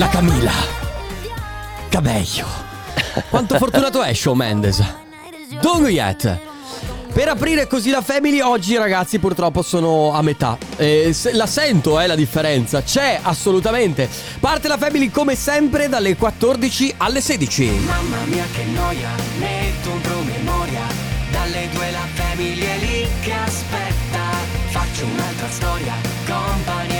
La Camilla. Cabello. Quanto fortunato è Shawn Mendes. Don't yet. Per aprire così la Family oggi ragazzi purtroppo sono a metà eh, La sento eh la differenza C'è assolutamente Parte la Family come sempre dalle 14 alle 16 Mamma mia che noia, metto un promemoria Dalle due la famiglia è lì che aspetta Faccio un'altra storia, company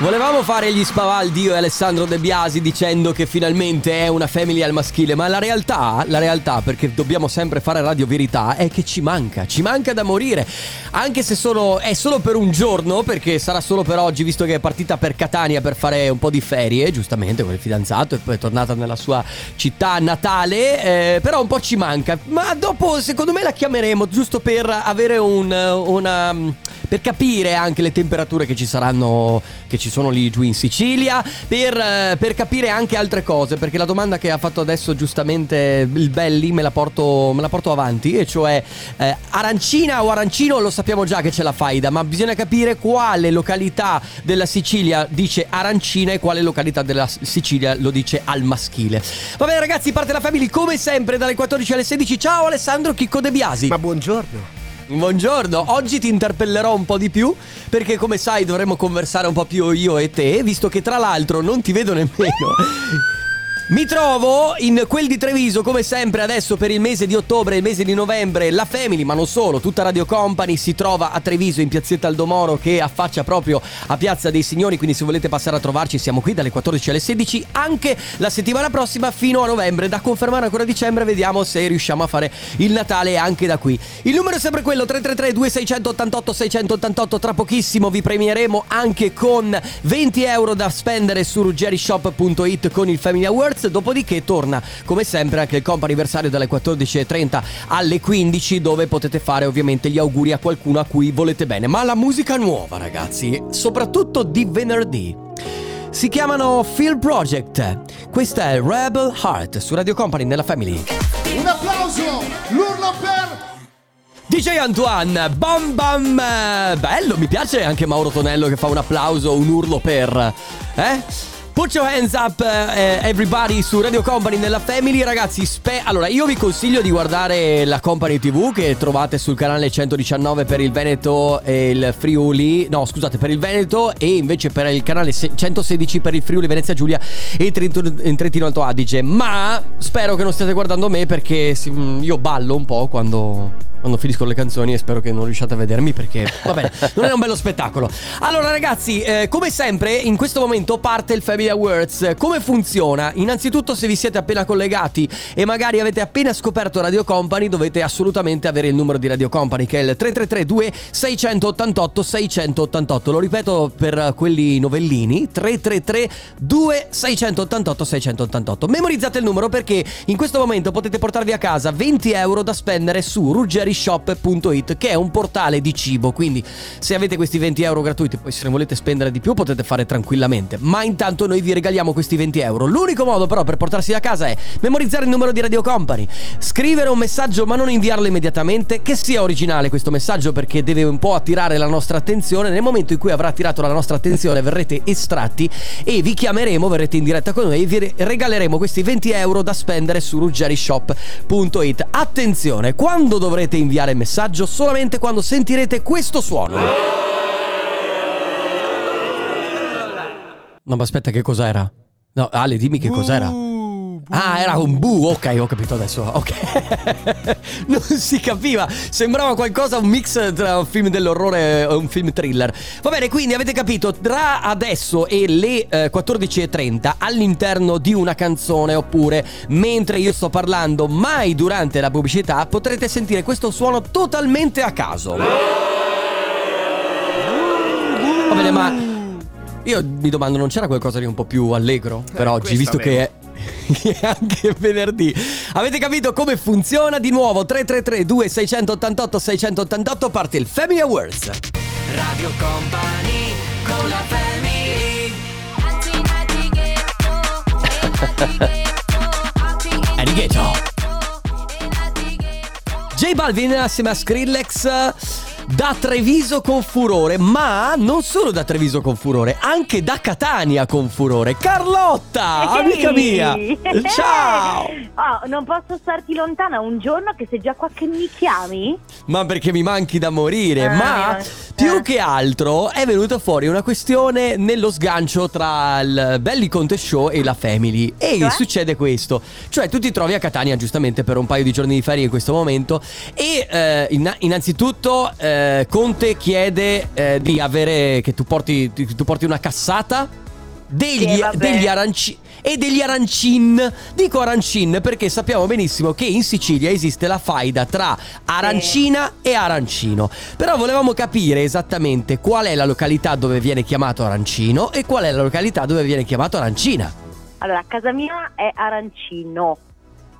Volevamo fare gli spavaldi io e Alessandro De Biasi dicendo che finalmente è una family al maschile, ma la realtà, la realtà, perché dobbiamo sempre fare radio verità, è che ci manca, ci manca da morire. Anche se solo, è solo per un giorno, perché sarà solo per oggi, visto che è partita per Catania per fare un po' di ferie, giustamente con il fidanzato, e poi è tornata nella sua città natale, eh, però un po' ci manca. Ma dopo, secondo me, la chiameremo giusto per avere un, una... per capire anche le temperature che ci saranno, che ci sono lì giù in Sicilia, per, eh, per capire anche altre cose, perché la domanda che ha fatto adesso giustamente il Belli me la porto, me la porto avanti, e cioè eh, arancina o arancino lo sappiamo già che c'è la faida, ma bisogna capire quale località della Sicilia dice arancina e quale località della Sicilia lo dice al maschile. Va bene ragazzi, parte la family come sempre dalle 14 alle 16. Ciao Alessandro Chicco De Biasi. Ma buongiorno. Buongiorno, oggi ti interpellerò un po' di più perché come sai dovremmo conversare un po' più io e te, visto che tra l'altro non ti vedo nemmeno. Mi trovo in quel di Treviso, come sempre adesso per il mese di ottobre e il mese di novembre, la Family, ma non solo, tutta Radio Company si trova a Treviso in piazzetta Aldomoro che affaccia proprio a Piazza dei Signori, quindi se volete passare a trovarci siamo qui dalle 14 alle 16, anche la settimana prossima fino a novembre, da confermare ancora a dicembre, vediamo se riusciamo a fare il Natale anche da qui. Il numero è sempre quello 333 2688 688, tra pochissimo vi premieremo anche con 20 euro da spendere su ruggerishop.it con il Family Awards, dopodiché torna come sempre anche il comp anniversario dalle 14.30 alle 15 dove potete fare ovviamente gli auguri a qualcuno a cui volete bene, ma la musica nuova ragazzi, soprattutto di venerdì. Si chiamano Phil Project. Questa è Rebel Heart su Radio Company nella Family. Un applauso! L'urlo per DJ Antoine, bam bam, eh, bello, mi piace anche Mauro Tonello che fa un applauso, un urlo per, eh? Put your hands up eh, everybody su Radio Company nella Family. Ragazzi spe- Allora io vi consiglio di guardare la Company TV che trovate sul canale 119 per il Veneto e il Friuli No scusate per il Veneto e invece per il canale se- 116 per il Friuli Venezia Giulia e Trentino, Trentino Alto Adige. Ma spero che non stiate guardando me perché io ballo un po' quando quando finisco le canzoni e spero che non riusciate a vedermi perché va bene, non è un bello spettacolo. Allora ragazzi, eh, come sempre in questo momento parte il Family Awards. Come funziona? Innanzitutto se vi siete appena collegati e magari avete appena scoperto Radio Company dovete assolutamente avere il numero di Radio Company che è il 3332 688 688. Lo ripeto per quelli novellini, 333 2688 688. Memorizzate il numero perché in questo momento potete portarvi a casa 20 euro da spendere su ruggerishop.it che è un portale di cibo, quindi se avete questi 20 euro gratuiti, poi se ne volete spendere di più potete fare tranquillamente, ma intanto noi vi regaliamo questi 20 euro. L'unico modo però per portarsi a casa è memorizzare il numero di Radio Company, scrivere un messaggio ma non inviarlo immediatamente, che sia originale questo messaggio perché deve un po' attirare la nostra attenzione, nel momento in cui avrà attirato la nostra attenzione verrete estratti e vi chiameremo, verrete in diretta con noi e vi regaleremo questi 20 euro da spendere su ruggerishop.it. Attenzione, quando dovrete inviare messaggio? Solamente quando sentirete questo suono. No, ma aspetta, che cos'era? No, Ale, dimmi che cos'era. Ah, era un bu, ok, ho capito adesso. Ok. non si capiva. Sembrava qualcosa, un mix tra un film dell'orrore e un film thriller. Va bene, quindi avete capito, tra adesso e le eh, 14.30 all'interno di una canzone oppure mentre io sto parlando, mai durante la pubblicità, potrete sentire questo suono totalmente a caso. Va bene, ma io mi domando, non c'era qualcosa di un po' più allegro per oggi, questa visto che anche venerdì. Avete capito come funziona? Di nuovo 333 2688 688 parte il Family Awards. Radio Company, con la family Eric Ghetto. J Balvin assieme a Skrillex da Treviso con furore, ma non solo da Treviso con furore, anche da Catania con furore. Carlotta, amica mia. Ciao. Oh, non posso starti lontana un giorno che sei già qua che mi chiami? Ma perché mi manchi da morire, Ah, ma mi- più eh. che altro è venuta fuori una questione nello sgancio tra il Belli Conte Show e la Family. E Cioè? succede questo, cioè tu ti trovi a Catania giustamente per un paio di giorni di ferie in questo momento e eh, inna- innanzitutto eh, Conte chiede eh, di avere, che tu porti, che tu porti una cassata degli, Sì, degli aranci e degli arancin. Dico arancin perché sappiamo benissimo che in Sicilia esiste la faida tra arancina e arancino. Però volevamo capire esattamente qual è la località dove viene chiamato arancino e qual è la località dove viene chiamato arancina. Allora, casa mia è arancino.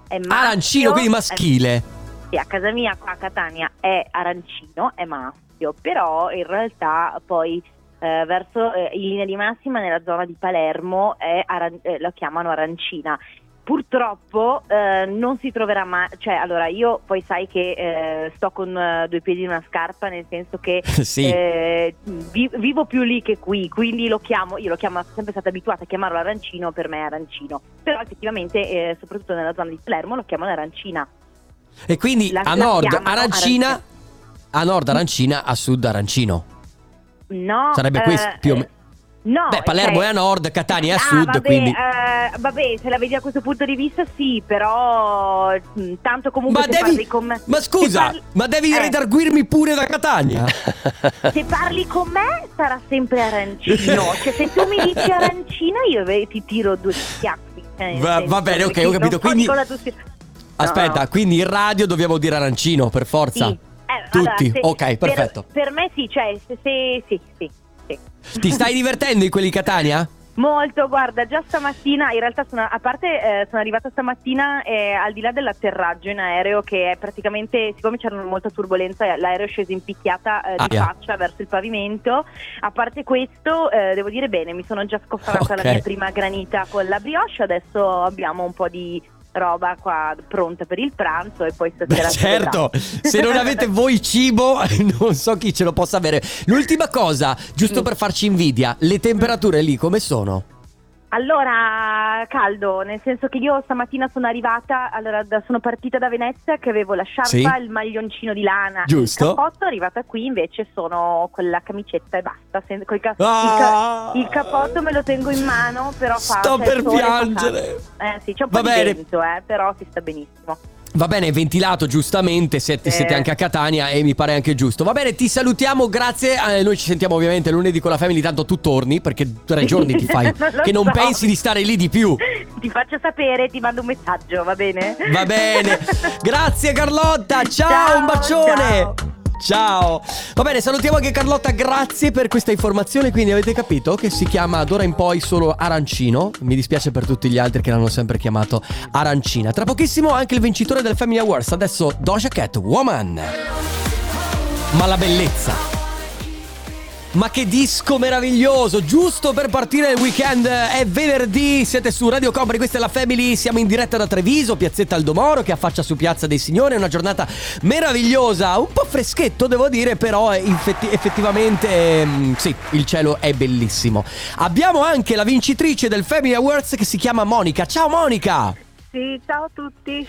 È maschio, Arancino, quindi maschile. è- sì, a casa mia qua a Catania è arancino, è maschio, però in realtà poi eh, verso eh, in linea di massima nella zona di Palermo è aran- eh, lo chiamano arancina. Purtroppo eh, non si troverà mai, cioè allora io poi sai che eh, sto con eh, due piedi in una scarpa nel senso che sì. vi- vivo più lì che qui, quindi lo chiamo, io lo chiamo, sono sempre stata abituata a chiamarlo arancino, per me è arancino, però effettivamente soprattutto nella zona di Palermo lo chiamano arancina. E quindi la- a la nord chiamano arancina, arancina. a nord arancina, a sud arancino. No, Sarebbe eh, questo più o meno. No, Beh, Palermo cioè- è a nord, Catania è a Ah, sud, vabbè, quindi... eh, vabbè, se la vedi da questo punto di vista sì, però tanto comunque Ma devi. parli con me... Ma scusa, parli- ma devi eh, redarguirmi pure da Catania. Se parli con me sarà sempre arancino, cioè se tu mi dici arancina io ti tiro due schiaffi. eh, nel Va- va bene, ok, ho capito, non so quindi- Aspetta, No. quindi in radio dobbiamo dire arancino, per forza. Sì. Eh, Tutti, allora, se- ok, per- perfetto. Per, me sì, cioè, se, se- sì, sì, sì. Ti stai divertendo in quelli Catania? Molto, guarda, già stamattina, in realtà sono, a parte eh, sono arrivata stamattina eh, al di là dell'atterraggio in aereo che è praticamente, siccome c'era molta turbolenza, l'aereo è sceso in picchiata eh, di faccia verso il pavimento. A parte questo, eh, devo dire bene, mi sono già scoffanata Ok. la mia prima granita con la brioche, adesso abbiamo un po' di roba qua pronta per il pranzo e poi stasera Beh, certo, se non avete voi cibo, non so chi ce lo possa avere. L'ultima cosa, giusto Mm. per farci invidia, le temperature lì come sono? Allora, caldo, nel senso che io stamattina sono arrivata, allora da- sono partita da Venezia che avevo la sciarpa, Sì. il maglioncino di lana, Giusto. il cappotto, arrivata qui invece sono con la camicetta e basta, sen- ca- Ah! il, ca- il cappotto me lo tengo in mano, però fa Sto c'è per piangere. Eh sì, c'è un po' Va di bene. vento, eh, però si sta benissimo. Va bene, ventilato giustamente, siete, Sì. siete anche a Catania e mi pare anche giusto. Va bene, ti salutiamo, grazie. Eh, noi ci sentiamo ovviamente lunedì con la Family, tanto tu torni perché tre giorni ti fai Non che non so. pensi di stare lì di più. Ti faccio sapere, ti mando un messaggio, va bene? Va bene. Grazie Carlotta, ciao, Ciao, un bacione. ciao. Ciao. Va bene, salutiamo anche Carlotta, grazie per questa informazione. Quindi avete capito che si chiama d'ora in poi solo arancino. Mi dispiace per tutti gli altri che l'hanno sempre chiamato arancina. Tra pochissimo anche il vincitore del Family Awards. Adesso Doja Cat, Woman. Ma la bellezza. Ma che disco meraviglioso! Giusto per partire il weekend è venerdì, siete su Radio Company, questa è la Family, siamo in diretta da Treviso, Piazzetta Aldomoro che affaccia su Piazza dei Signori, è una giornata meravigliosa, un po' freschetto devo dire, però infetti- effettivamente ehm, sì, il cielo è bellissimo. Abbiamo anche la vincitrice del Family Awards che si chiama Monica. Ciao Monica! Sì, ciao a tutti.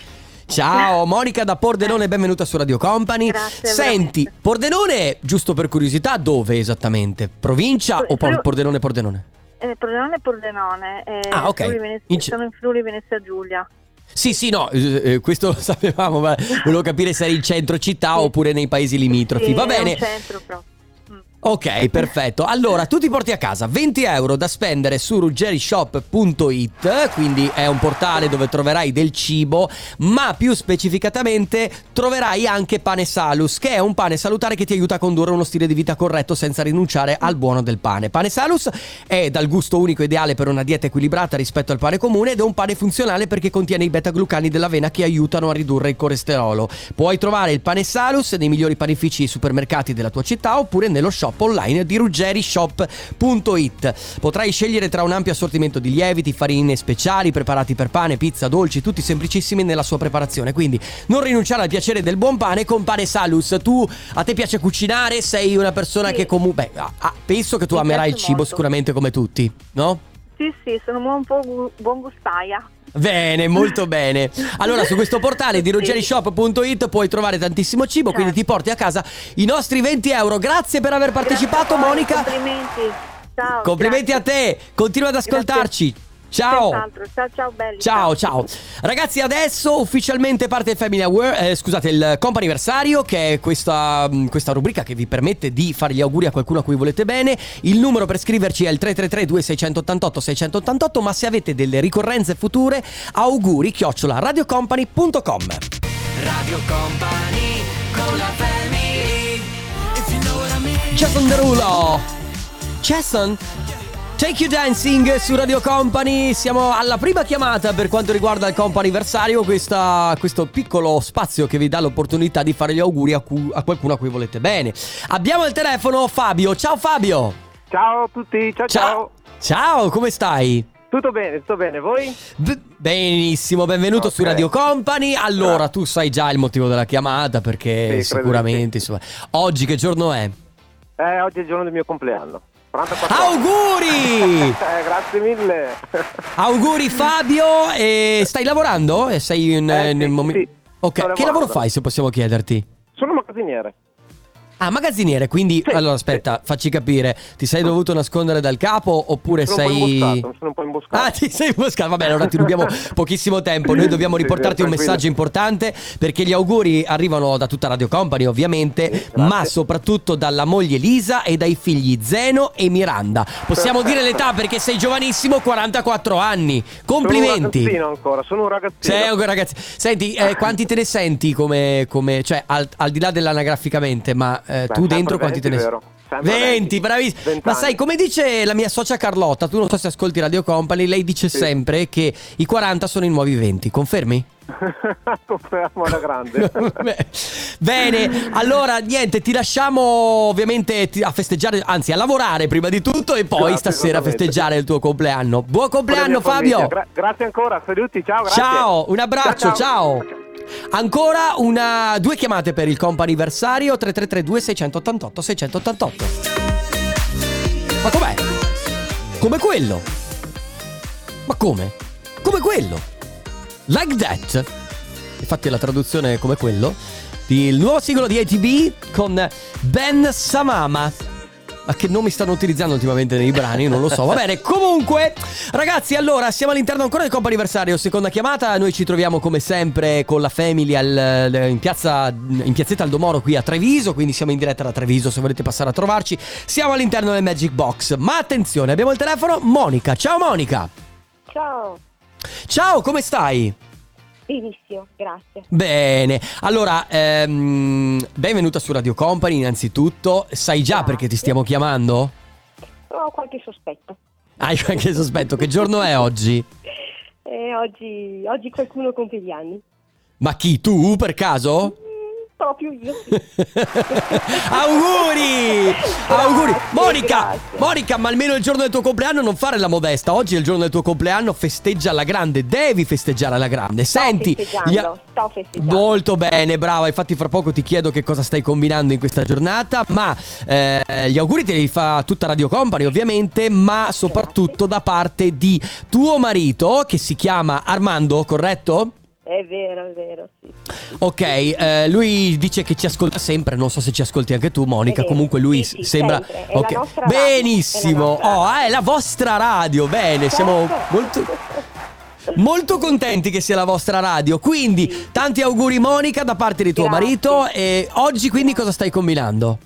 Ciao Monica da Pordenone, benvenuta su Radio Company. Grazie, Senti, veramente. Pordenone, giusto per curiosità, dove esattamente? Provincia o por- Pordenone Pordenone? Eh, Pordenone Pordenone. eh, Ah, ok. Venezia- In ce- Sono in Friuli Venezia Giulia. Sì, sì, no, eh, eh, questo lo sapevamo, ma volevo capire se eri in centro città oppure nei paesi limitrofi. Sì, Va bene. centro proprio. Ok, perfetto. Allora, tu ti porti a casa 20 euro da spendere su ruggerishop.it, quindi è un portale dove troverai del cibo, ma più specificatamente troverai anche pane salus, che è un pane salutare che ti aiuta a condurre uno stile di vita corretto senza rinunciare al buono del pane. Pane salus è dal gusto unico ideale per una dieta equilibrata rispetto al pane comune ed è un pane funzionale perché contiene i beta-glucani dell'avena che aiutano a ridurre il colesterolo. Puoi trovare il pane salus nei migliori panifici e supermercati della tua città oppure nello shop shop online di ruggerishop.it. Potrai scegliere tra un ampio assortimento di lieviti, farine speciali, preparati per pane, pizza, dolci, tutti semplicissimi nella sua preparazione. Quindi non rinunciare al piacere del buon pane con Pane Salus. Tu a te piace cucinare? Sei una persona Sì. che comunque beh, ah, penso che tu Mi amerai il cibo molto. sicuramente come tutti, no? Sì, sì, sono un po' buon gustaia. Bene, molto bene. Allora, su questo portale di ruggerishop.it puoi trovare tantissimo cibo, quindi ti porti a casa i nostri 20 euro. Grazie per aver partecipato, Grazie Monica. Complimenti. Ciao. Complimenti a te. Continua ad ascoltarci. Ciao. Ciao, ciao, belli. Ciao, ciao. Ragazzi, adesso ufficialmente parte il Family Aware, eh, scusate, il comp'anniversario, che è questa, mh, questa rubrica che vi permette di fare gli auguri a qualcuno a cui volete bene. Il numero per scriverci è il 333 2688 688, ma se avete delle ricorrenze future, auguri chiocciola radiocompany.com. Radio Company con la family Jason Derulo. Jason Take You Dancing su Radio Company, siamo alla prima chiamata per quanto riguarda il comp'anniversario, questa, questo piccolo spazio che vi dà l'opportunità di fare gli auguri a, cu- a qualcuno a cui volete bene. Abbiamo al telefono Fabio, ciao Fabio! Ciao a tutti, ciao ciao. Ciao, come stai? Tutto bene, tutto bene, voi? B- benissimo, benvenuto Ok. su Radio Company. Allora, tu sai già il motivo della chiamata perché Sì, sicuramente, sì. insomma, oggi che giorno è? Eh, oggi è il giorno del mio compleanno. 44 Auguri! Eh, grazie mille. Auguri Fabio, e stai lavorando? E sei in, Eh, nel sì, momento... sì. Ok, che lavoro fai se possiamo chiederti? Sono magazziniere. Ah, magazziniere, quindi Sì, allora aspetta, facci capire, ti sei dovuto nascondere dal capo oppure Sono un sei sono un po' imboscato. Ah, ti sei imboscato. Vabbè, allora ti rubiamo pochissimo tempo. Noi dobbiamo Sì, riportarti un tranquillo. messaggio importante perché gli auguri arrivano da tutta Radio Company, ovviamente, Sì, ma soprattutto dalla moglie Lisa e dai figli Zeno e Miranda. Possiamo dire l'età perché sei giovanissimo, 44 anni. Sono un Complimenti. ragazzino ancora, sono un ragazzino. Sei un ragazzi. Senti, eh, quanti te ne senti come, come cioè al, al di là dell'anagraficamente, ma eh, Beh, tu dentro quanti te ne 20, senti? vero? Sempre 20, bravissimo. 20 Ma sai, come dice la mia socia Carlotta, tu non so se ascolti Radio Company, lei dice Sì. sempre che i 40 sono i nuovi 20, confermi? Confermo alla grande. Bene, allora niente, ti lasciamo ovviamente a festeggiare, anzi a lavorare prima di tutto e poi Grazie, stasera a festeggiare il tuo compleanno. Buon compleanno. Fabio! Gra- grazie ancora, saluti, ciao, grazie. Ciao, un abbraccio, ciao. Ciao, Ancora una, due chiamate per il comp'anniversario 3332 688 688. Ma com'è? Come quello? Ma come? Come quello? Like that? Infatti la traduzione è come quello. Il nuovo singolo di ATB con Ben Samama. Ma che nomi stanno utilizzando ultimamente nei brani? Non lo so. Va bene, comunque, ragazzi, allora siamo all'interno ancora del comp'anniversario. Seconda chiamata. Noi ci troviamo come sempre con la Family al- in, piazza, in piazzetta Aldomoro qui a Treviso. Quindi siamo in diretta da Treviso. Se volete passare a trovarci, siamo all'interno del Magic Box. Ma attenzione, abbiamo il telefono. Monica. Ciao, Monica. Ciao, Ciao, come stai? Benissimo, grazie. Bene, allora, ehm, benvenuta su Radio Company innanzitutto. Sai già Grazie. perché ti stiamo chiamando? Ho qualche sospetto. Hai anche sospetto. Che giorno è oggi? E oggi, oggi qualcuno compie gli anni. Ma chi, tu per caso? Proprio io. sì. auguri! auguri! Monica! grazie. Monica, ma almeno il giorno del tuo compleanno non fare la modesta. Oggi è il giorno del tuo compleanno, festeggia alla grande. Devi festeggiare alla grande. Senti, sto festeggiando, gli sto festeggiando. Molto bene, brava. Infatti, fra poco ti chiedo che cosa stai combinando in questa giornata. Ma eh, gli auguri te li fa tutta Radio Company, ovviamente, ma soprattutto da parte di tuo marito, che si chiama Armando, corretto? È vero, è vero, sì. Ok, eh, lui dice che ci ascolta sempre, non so se ci ascolti anche tu Monica, comunque lui Sì, sì, sembra... sempre. È la ok. nostra radio, Benissimo, è oh, radio. è la vostra radio, bene, siamo Certo. molto... Molto contenti che sia la vostra radio, quindi tanti auguri Monica da parte di tuo Grazie. marito e oggi quindi cosa stai combinando?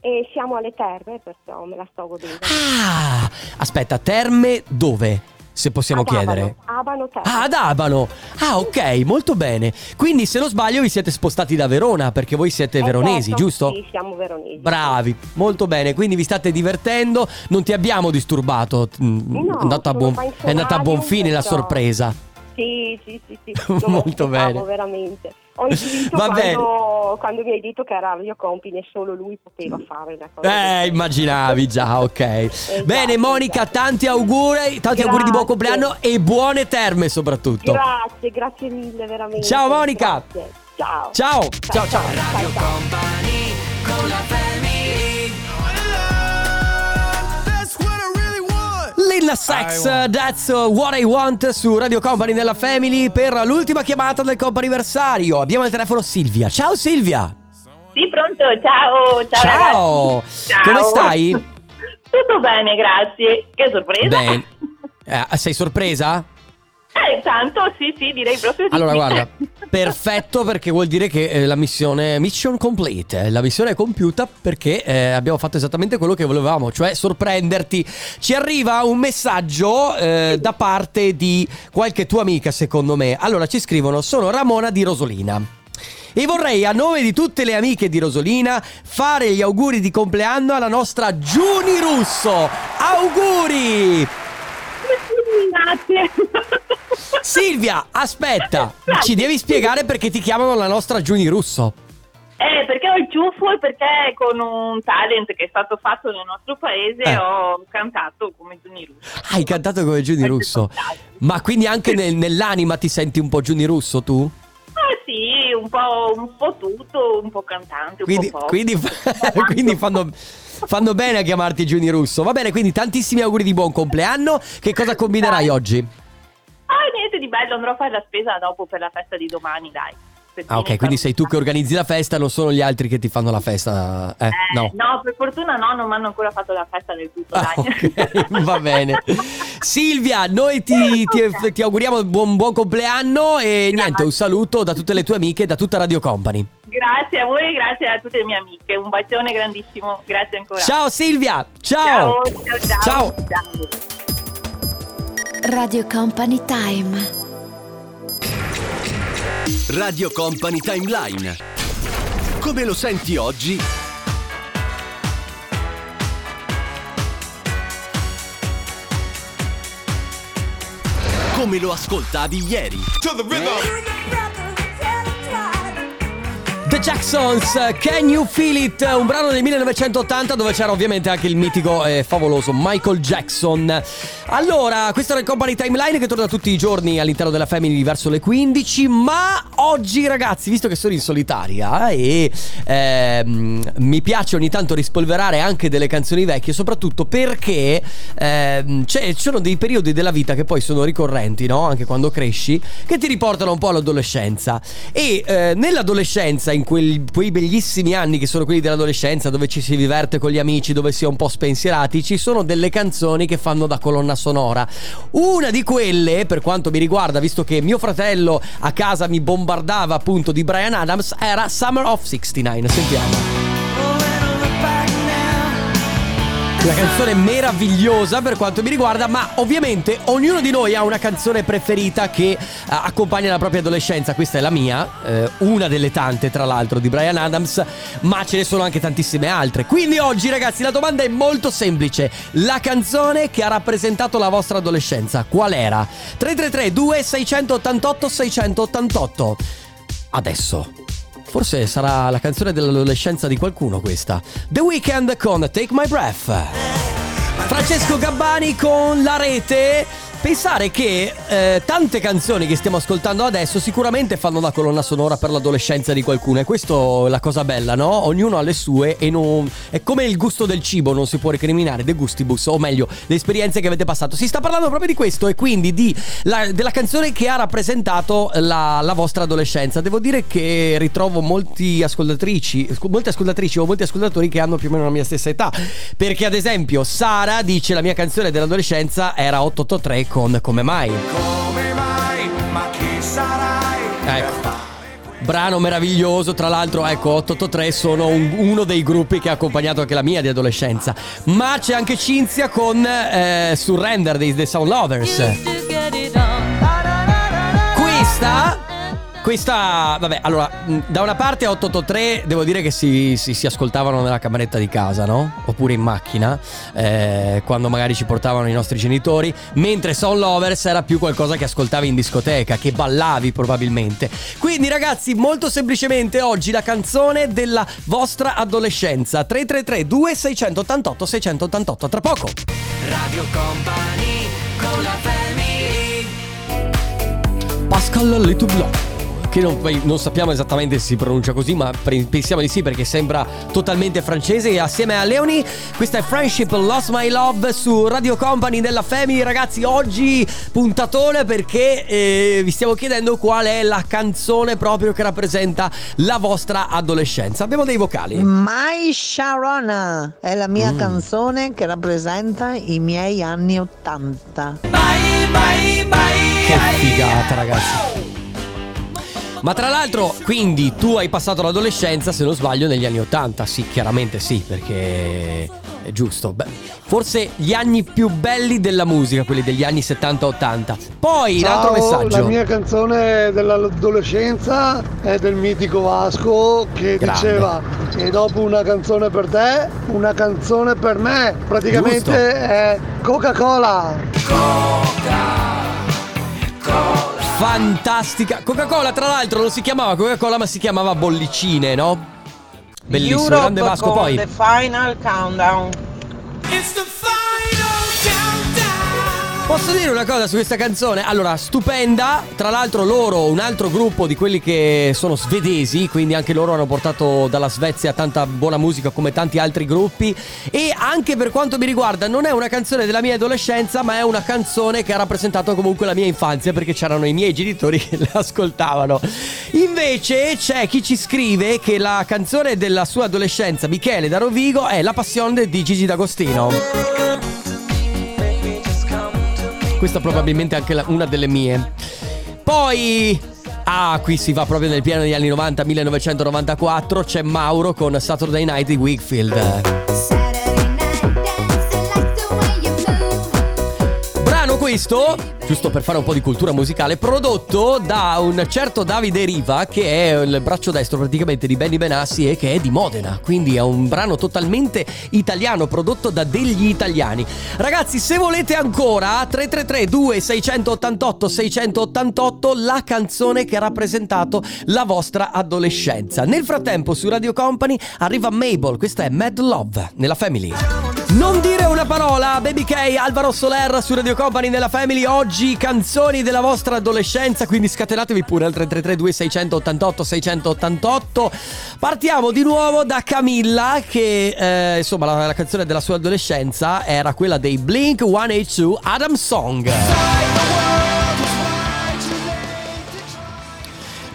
E siamo alle terme, perciò me la sto godendo. Ah, aspetta, terme dove? Se possiamo Ad Abano, chiedere. Abano Terme. Ah, ad Abano. Ah, ok, molto bene. Quindi, se non sbaglio, vi siete spostati da Verona perché voi siete Eh, veronesi, certo, giusto? Sì, siamo veronesi. Bravi, molto bene. Quindi vi state divertendo, non ti abbiamo disturbato. Mm, No, è andata a buon, è andata a buon fine la sorpresa. Sì, sì, sì, sì. Molto bene. veramente. Ho intuito quando, quando mi hai detto che era Radio Company e solo lui poteva fare una cosa. Eh, immaginavi già, ok. Bene, Monica, esatto. tanti auguri, tanti auguri di buon Grazie. compleanno e buone terme soprattutto. Grazie, grazie mille veramente. Ciao, Monica. Grazie. Ciao. Ciao, ciao, ciao. Radio Company con Nas X, that's what I want su Radio Company nella Family per l'ultima chiamata del comp'anniversario. Abbiamo al telefono Silvia. Ciao Silvia. Sì, pronto, ciao, ciao, Ciao. Ciao. Come stai? Tutto bene, grazie. Che sorpresa. Bene. Eh, sei sorpresa? Eh, tanto, sì, sì, direi proprio di Allora, sì. guarda, perfetto perché vuol dire che eh, la missione mission complete, la missione è compiuta perché eh, abbiamo fatto esattamente quello che volevamo, cioè sorprenderti. Ci arriva un messaggio eh, da parte di qualche tua amica, secondo me. Allora, ci scrivono: "Sono Ramona di Rosolina". E vorrei a nome di tutte le amiche di Rosolina fare gli auguri di compleanno alla nostra Giuni Russo. Auguri! Grazie. Silvia, aspetta, ci devi spiegare perché ti chiamano la nostra Giuni Russo. Eh, perché ho il ciuffo e perché con un talent che è stato fatto nel nostro paese Eh. ho cantato come Giuni Russo. Hai cantato come Giuni Russo. Ma quindi anche nel- nell'anima ti senti un po' Giuni Russo tu? Ah sì, un po', un po' tutto, un po' cantante, un Quindi, po' pop. quindi, quindi fanno, fanno bene a chiamarti Giuni Russo. Va bene, quindi tantissimi auguri di buon compleanno. Che cosa combinerai oggi? Ah, niente di bello, andrò a fare la spesa dopo per la festa di domani, dai. Ah, ok, quindi sei tu che organizzi la festa, non sono gli altri che ti fanno la festa. Eh, Eh, no. no. per fortuna no, non mi hanno ancora fatto la festa del tutto, Ah, dai. ok, va bene. Silvia, noi ti, ti- ti auguriamo buon, buon compleanno e niente, un saluto da tutte le tue amiche e da tutta Radio Company. Grazie a voi grazie a tutte le mie amiche. Un bacione grandissimo. Grazie ancora. Ciao Silvia, Ciao, ciao. ciao, ciao. Ciao. Radio Company Time. Radio Company Timeline. Come lo senti oggi? Come lo ascoltavi ieri? The Jacksons, Can You Feel It? Un brano del 1980 dove c'era ovviamente anche il mitico e favoloso Michael Jackson. Allora, questo era il Company Timeline che torna tutti i giorni all'interno della Family verso le 15. Ma oggi, ragazzi, visto che sono in solitaria e ehm, mi piace ogni tanto rispolverare anche delle canzoni vecchie, soprattutto perché ehm, ci sono dei periodi della vita che poi sono ricorrenti, no? Anche quando cresci, che ti riportano un po' all'adolescenza. E eh, nell'adolescenza, in quel- quei bellissimi anni che sono quelli dell'adolescenza, dove ci si diverte con gli amici, dove si è un po' spensierati, ci sono delle canzoni che fanno da colonna sonora. Una di quelle, per quanto mi riguarda, visto che mio fratello a casa mi bombardava appunto di Brian Adams, era Summer of 69. Sentiamo. Una canzone meravigliosa per quanto mi riguarda, ma ovviamente ognuno di noi ha una canzone preferita che eh, accompagna la propria adolescenza. Questa è la mia, eh, una delle tante tra l'altro di Brian Adams, ma ce ne sono anche tantissime altre. Quindi oggi ragazzi la domanda è molto semplice. La canzone che ha rappresentato la vostra adolescenza, qual era? 333 2688 688 Adesso Forse sarà la canzone dell'adolescenza di qualcuno questa. The Weeknd con Take My Breath. Francesco Gabbani con La Rete. Pensare che eh, tante canzoni che stiamo ascoltando adesso sicuramente fanno da colonna sonora per l'adolescenza di qualcuno e questo è la cosa bella, no? Ognuno ha le sue e non... è come il gusto del cibo, non si può recriminare, de gustibus, o meglio, le esperienze che avete passato. Si sta parlando proprio di questo e quindi di la- della canzone che ha rappresentato la, la vostra adolescenza. Devo dire che ritrovo molti ascoltatrici, molte ascoltatrici o molti ascoltatori che hanno più o meno la mia stessa età. Perché ad esempio Sara dice la mia canzone dell'adolescenza era 883 con Come mai. Come mai? Ma chi sarai? Ecco. Brano meraviglioso, tra l'altro, ecco, 883 sono un- uno dei gruppi che ha accompagnato anche la mia di adolescenza. Ma c'è anche Cinzia con eh, Surrender dei The Sound Lovers. Questa vabbè, allora, mh, da una parte 883 devo dire che si, si- si ascoltavano nella cameretta di casa, no? Oppure in macchina, eh, quando magari ci portavano i nostri genitori, mentre Soul Lovers era più qualcosa che ascoltavi in discoteca, che ballavi probabilmente. Quindi ragazzi, molto semplicemente oggi la canzone della vostra adolescenza. 333 2688 688 tra poco. Radio Company con la family Pascal Letoublon che non, non sappiamo esattamente se si pronuncia così, ma pensiamo di sì perché sembra totalmente francese. E assieme a Leoni, questa è Friendship Lost My Love su Radio Company della Family. Ragazzi, oggi puntatone perché eh, vi stiamo chiedendo qual è la canzone proprio che rappresenta la vostra adolescenza. Abbiamo dei vocali. My Sharona è la mia Mm. canzone che rappresenta i miei anni 80. Che figata, ragazzi. Ma tra l'altro, quindi tu hai passato l'adolescenza, se non sbaglio, negli anni 80. Sì, chiaramente sì, perché è giusto. Beh, forse gli anni più belli della musica, quelli degli anni 70-80. Poi, l'altro messaggio. la mia canzone dell'adolescenza è del mitico Vasco che Grande. diceva e dopo una canzone per te, una canzone per me. Praticamente Giusto. è Coca-Cola. Fantastica. Coca-Cola, tra l'altro, non si chiamava Coca-Cola, ma si chiamava Bollicine, no? Bellissimo, grande Vasco. Poi. Final Countdown. Posso dire una cosa su questa canzone? Allora, stupenda. Tra l'altro, loro, un altro gruppo di quelli che sono svedesi, quindi anche loro hanno portato dalla Svezia tanta buona musica come tanti altri gruppi. E anche per quanto mi riguarda, non è una canzone della mia adolescenza, ma è una canzone che ha rappresentato comunque la mia infanzia perché c'erano i miei genitori che le ascoltavano. Invece c'è chi ci scrive che la canzone della sua adolescenza, Michele da Rovigo, è La passione di Gigi D'Agostino. Questa probabilmente è anche la- una delle mie. Poi. Ah, qui si va proprio nel piano degli anni 90, 1994. C'è Mauro con Saturday Night di Wakefield. Brano questo, giusto per fare un po' di cultura musicale, prodotto da un certo Davide Riva, che è il braccio destro praticamente di Benny Benassi e che è di Modena. Quindi è un brano totalmente italiano, prodotto da degli italiani. Ragazzi, se volete ancora, 333 2688 688 la canzone che ha rappresentato la vostra adolescenza. Nel frattempo, su Radio Company arriva Mabel, questa è Mad Love nella Family. Non dire una parola, Baby K, Alvaro Soler su Radio Company nella Family. Oggi canzoni della vostra adolescenza, quindi scatenatevi pure al 3332 688 688. Partiamo di nuovo da Camilla che eh, insomma la, la canzone della sua adolescenza era quella dei Blink 182 Adam Song.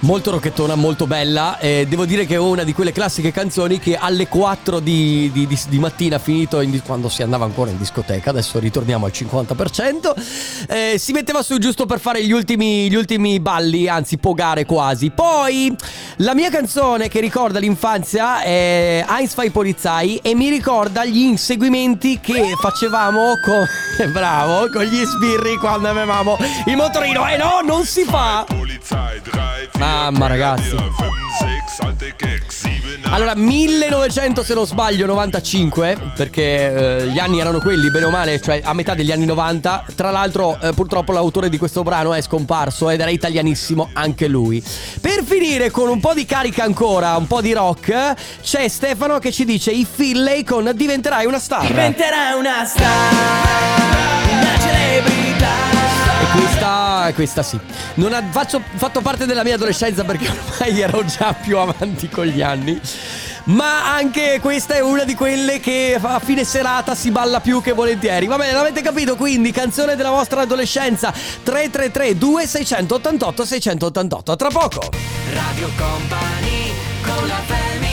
Molto rocchettona, molto bella. Eh, devo dire che è una di quelle classiche canzoni che alle 4 di, di- di- di mattina, finito in quando si andava ancora in discoteca, adesso ritorniamo al 50%, eh, si metteva su giusto per fare gli ultimi, gli ultimi balli, anzi pogare quasi. Poi la mia canzone che ricorda l'infanzia è Heinz fai Polizei e mi ricorda gli inseguimenti che facevamo con... Bravo, con gli sbirri quando avevamo il motorino. E no, non si fa! Mamma ragazzi. Allora 1900 se non sbaglio 95 perché eh, gli anni erano quelli bene o male cioè a metà degli anni 90 tra l'altro eh, purtroppo l'autore di questo brano è scomparso ed era italianissimo anche lui. Per finire con un po' di carica ancora un po' di rock c'è Stefano che ci dice i Finlay con diventerai una star Diventerai una star. Una celebrità questa, questa sì. Non ha faccio- fatto parte della mia adolescenza perché ormai ero già più avanti con gli anni. Ma anche questa è una di quelle che a fine serata si balla più che volentieri. Va bene, l'avete capito? Quindi, canzone della vostra adolescenza 333 2688 688. A tra poco. Radio Company con la family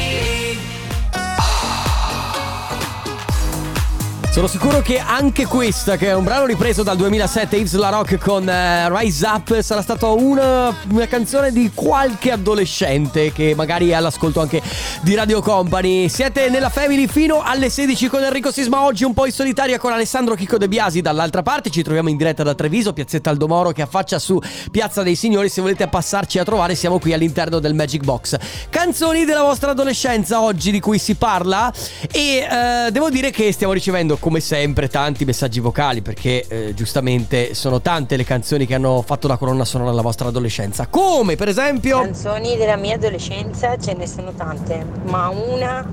Sono sicuro che anche questa, che è un brano ripreso dal 2007, Yves La Rock con eh, Rise Up, sarà stata una, una canzone di qualche adolescente che magari è all'ascolto anche di Radio Company. Siete nella Family fino alle 16 con Enrico Sisma, oggi un po' in solitaria con Alessandro Chicco De Biasi dall'altra parte. Ci troviamo in diretta da Treviso, Piazzetta Aldomoro che affaccia su Piazza dei Signori. Se volete passarci a trovare, siamo qui all'interno del Magic Box. Canzoni della vostra adolescenza oggi di cui si parla e eh, devo dire che stiamo ricevendo come sempre tanti messaggi vocali perché eh, giustamente sono tante le canzoni che hanno fatto la colonna sonora della vostra adolescenza. Come per esempio... Canzoni della mia adolescenza ce ne sono tante, ma una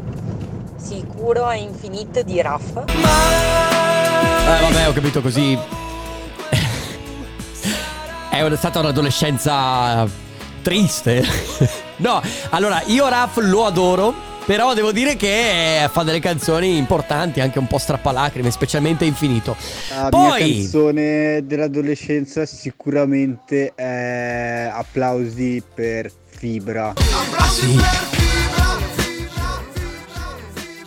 sicuro è infinito di Raff. Eh vabbè ho capito così... è stata un'adolescenza triste. no, allora io Raff lo adoro. Però devo dire che fa delle canzoni importanti, anche un po' strappalacrime, specialmente Infinito. La Poi, mia canzone dell'adolescenza sicuramente è Applausi per Fibra. Ah sì.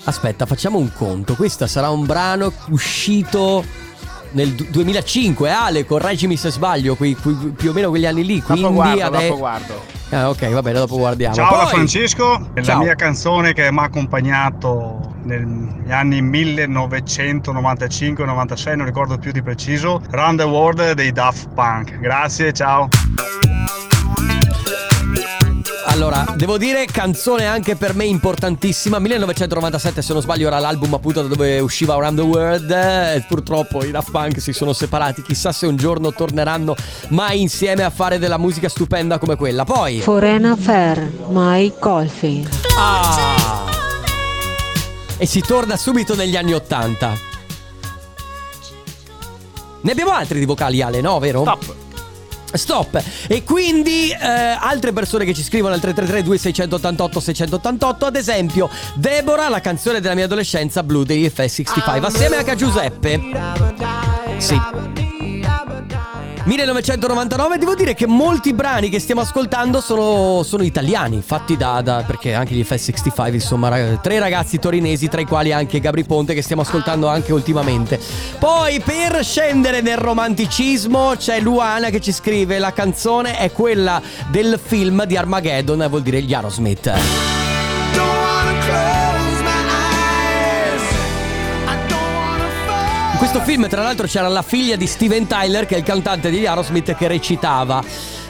Aspetta, facciamo un conto. Questo sarà un brano uscito nel du- 2005, Ale, correggimi se sbaglio, qui, qui- più o meno quegli anni lì. Quindi Dopo guardo, ade- dopo guardo. Ah, ok, va bene, dopo guardiamo. Ciao da Poi- Francesco, è la Ciao. mia canzone che mi ha accompagnato negli anni 1995-96, non ricordo più di preciso, Run the World dei Daft Punk. Grazie, ciao. Allora, devo dire, canzone anche per me importantissima. 1997, se non sbaglio, era l'album appunto da dove usciva Around the World. Eh, purtroppo i Daft Punk si sono separati. Chissà se un giorno torneranno mai insieme a fare della musica stupenda come quella. Poi. Foreign Affair, Mike Colfi. Ah! E si torna subito negli anni 80. Ne abbiamo altri di vocali, Ale, no? Vero? Stop. Stop. E quindi eh, altre persone che ci scrivono al 333 2688 688, ad esempio Deborah, la canzone della mia adolescenza Blue degli F65, assieme anche a Giuseppe. Sì. 1999, devo dire che molti brani che stiamo ascoltando sono, sono italiani, fatti da, da- perché anche gli F65, insomma, ra- tre ragazzi torinesi, tra i quali anche Gabri Ponte che stiamo ascoltando anche ultimamente. Poi per scendere nel romanticismo c'è Luana che ci scrive la canzone è quella del film di Armageddon, vuol dire gli Aerosmith. Questo film, tra l'altro, c'era la figlia di Steven Tyler, che è il cantante degli Aerosmith, che recitava.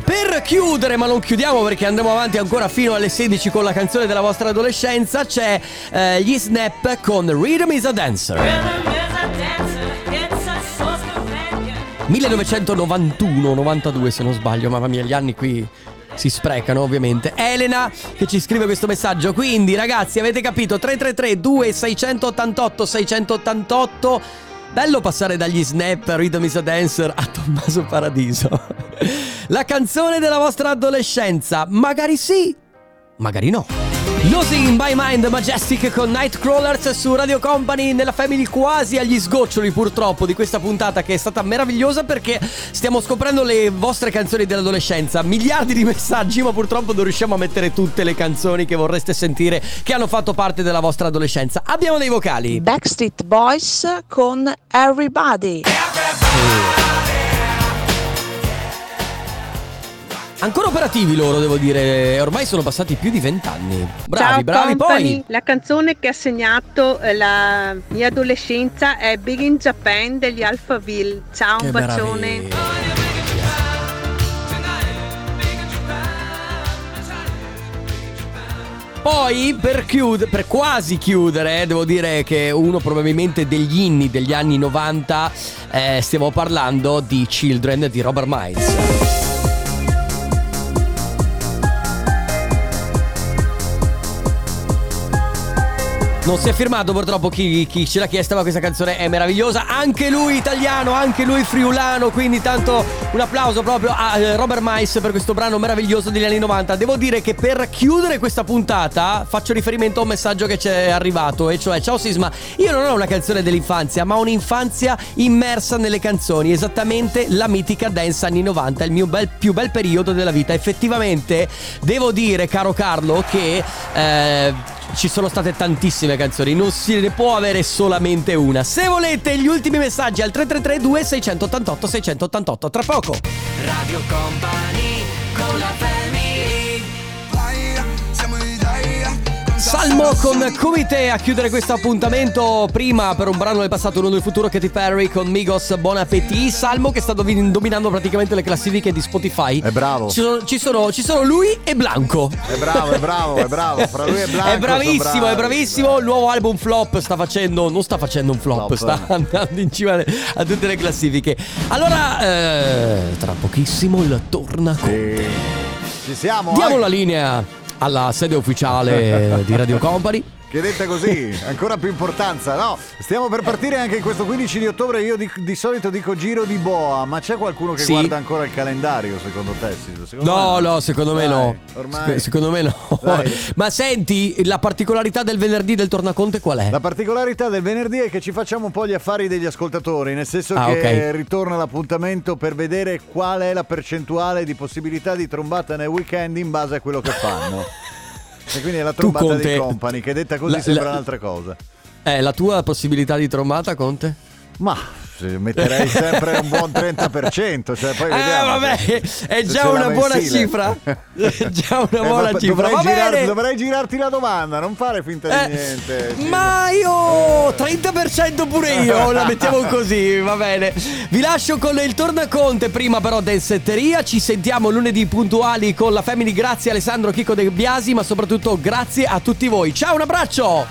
Per chiudere, ma non chiudiamo perché andremo avanti ancora fino alle 16 con la canzone della vostra adolescenza, c'è eh, gli Snap con Rhythm is a Dancer. 1991-92 se non sbaglio, mamma mia, gli anni qui si sprecano ovviamente. Elena che ci scrive questo messaggio, quindi ragazzi avete capito 333 2688 688 Bello passare dagli snap a Rhythm is a Dancer a Tommaso Paradiso. La canzone della vostra adolescenza, magari sì, magari no. Losing in My Mind Majestic con Nightcrawlers su Radio Company nella Family quasi agli sgoccioli purtroppo di questa puntata che è stata meravigliosa perché stiamo scoprendo le vostre canzoni dell'adolescenza, miliardi di messaggi ma purtroppo non riusciamo a mettere tutte le canzoni che vorreste sentire che hanno fatto parte della vostra adolescenza. Abbiamo dei vocali. Backstreet Boys con Everybody. Ancora operativi loro devo dire, ormai sono passati più di vent'anni. Bravi, Ciao bravi company. poi. La canzone che ha segnato eh, la mia adolescenza è Big in Japan degli Alphaville. Ciao, Che un bacione. Poi per, chiud- per quasi chiudere, devo dire che uno probabilmente degli inni degli anni 90 eh, stiamo parlando di Children di Robert Miles. Non si è firmato purtroppo chi, chi ce l'ha chiesta, ma questa canzone è meravigliosa. Anche lui italiano, anche lui friulano, quindi tanto un applauso proprio a eh, Robert Miles per questo brano meraviglioso degli anni 90. Devo dire che per chiudere questa puntata faccio riferimento a un messaggio che ci è arrivato, e cioè ciao Sisma, io non ho una canzone dell'infanzia, ma un'infanzia immersa nelle canzoni, esattamente la mitica dance anni 90, il mio bel- più bel periodo della vita. Effettivamente devo dire, caro Carlo, che... eh, ci sono state tantissime canzoni, non se ne può avere solamente una. Se volete gli ultimi messaggi al 3332 688 688 tra poco. Radio Company Salmo con Comite a chiudere questo appuntamento prima per un brano del passato uno del futuro Katy Perry con Migos Bon Appetit Salmo che sta dominando praticamente le classifiche di Spotify È bravo. ci sono, ci sono, ci sono lui e Blanco È bravo, è bravo, è bravo. Fra lui e Blanco È bravissimo, bravi. è bravissimo Il nuovo album Flop sta facendo Non sta facendo un flop, Flop. Sta andando in cima a tutte le classifiche Allora eh, Tra pochissimo il torna Ci siamo. Diamo eh? la linea alla sede ufficiale di Radio Company Che detta così, ancora più importanza, no? Stiamo per partire anche in questo 15 di ottobre. Io di, di solito dico giro di boa, ma c'è qualcuno che Sì. guarda ancora il calendario, secondo te? Secondo No, me no, secondo me Dai, no. Ormai. Sec- Secondo me no. Dai. Ma senti, la particolarità del venerdì del Tornaconte qual è? La particolarità del venerdì è che ci facciamo un po' gli affari degli ascoltatori, nel senso Ah, che ok. ritorna l'appuntamento per vedere qual è la percentuale di possibilità di trombata nel weekend in base a quello che fanno. e quindi è la trombata Conte, di company, che detta così la- sembra la- un'altra cosa. Eh, la tua possibilità di trombata, Conte? Ma metterei sempre un buon 30%, cioè poi Eh, vediamo. vabbè, se- è già una buona mensile. cifra. È già una Eh, buona ma cifra. Dovrei, Va girar- bene. dovrei girarti la domanda, non fare finta Eh, di niente. Silvio. Ma io 30% pure io, la mettiamo così, va bene. Vi lascio con il tornaconte, prima però del setteria. Ci sentiamo lunedì puntuali con la Family. Grazie Alessandro Chico De Biasi, ma soprattutto grazie a tutti voi. Ciao, un abbraccio!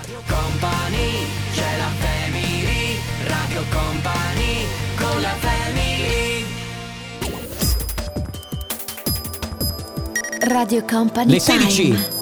Radio Company Le 16. Time.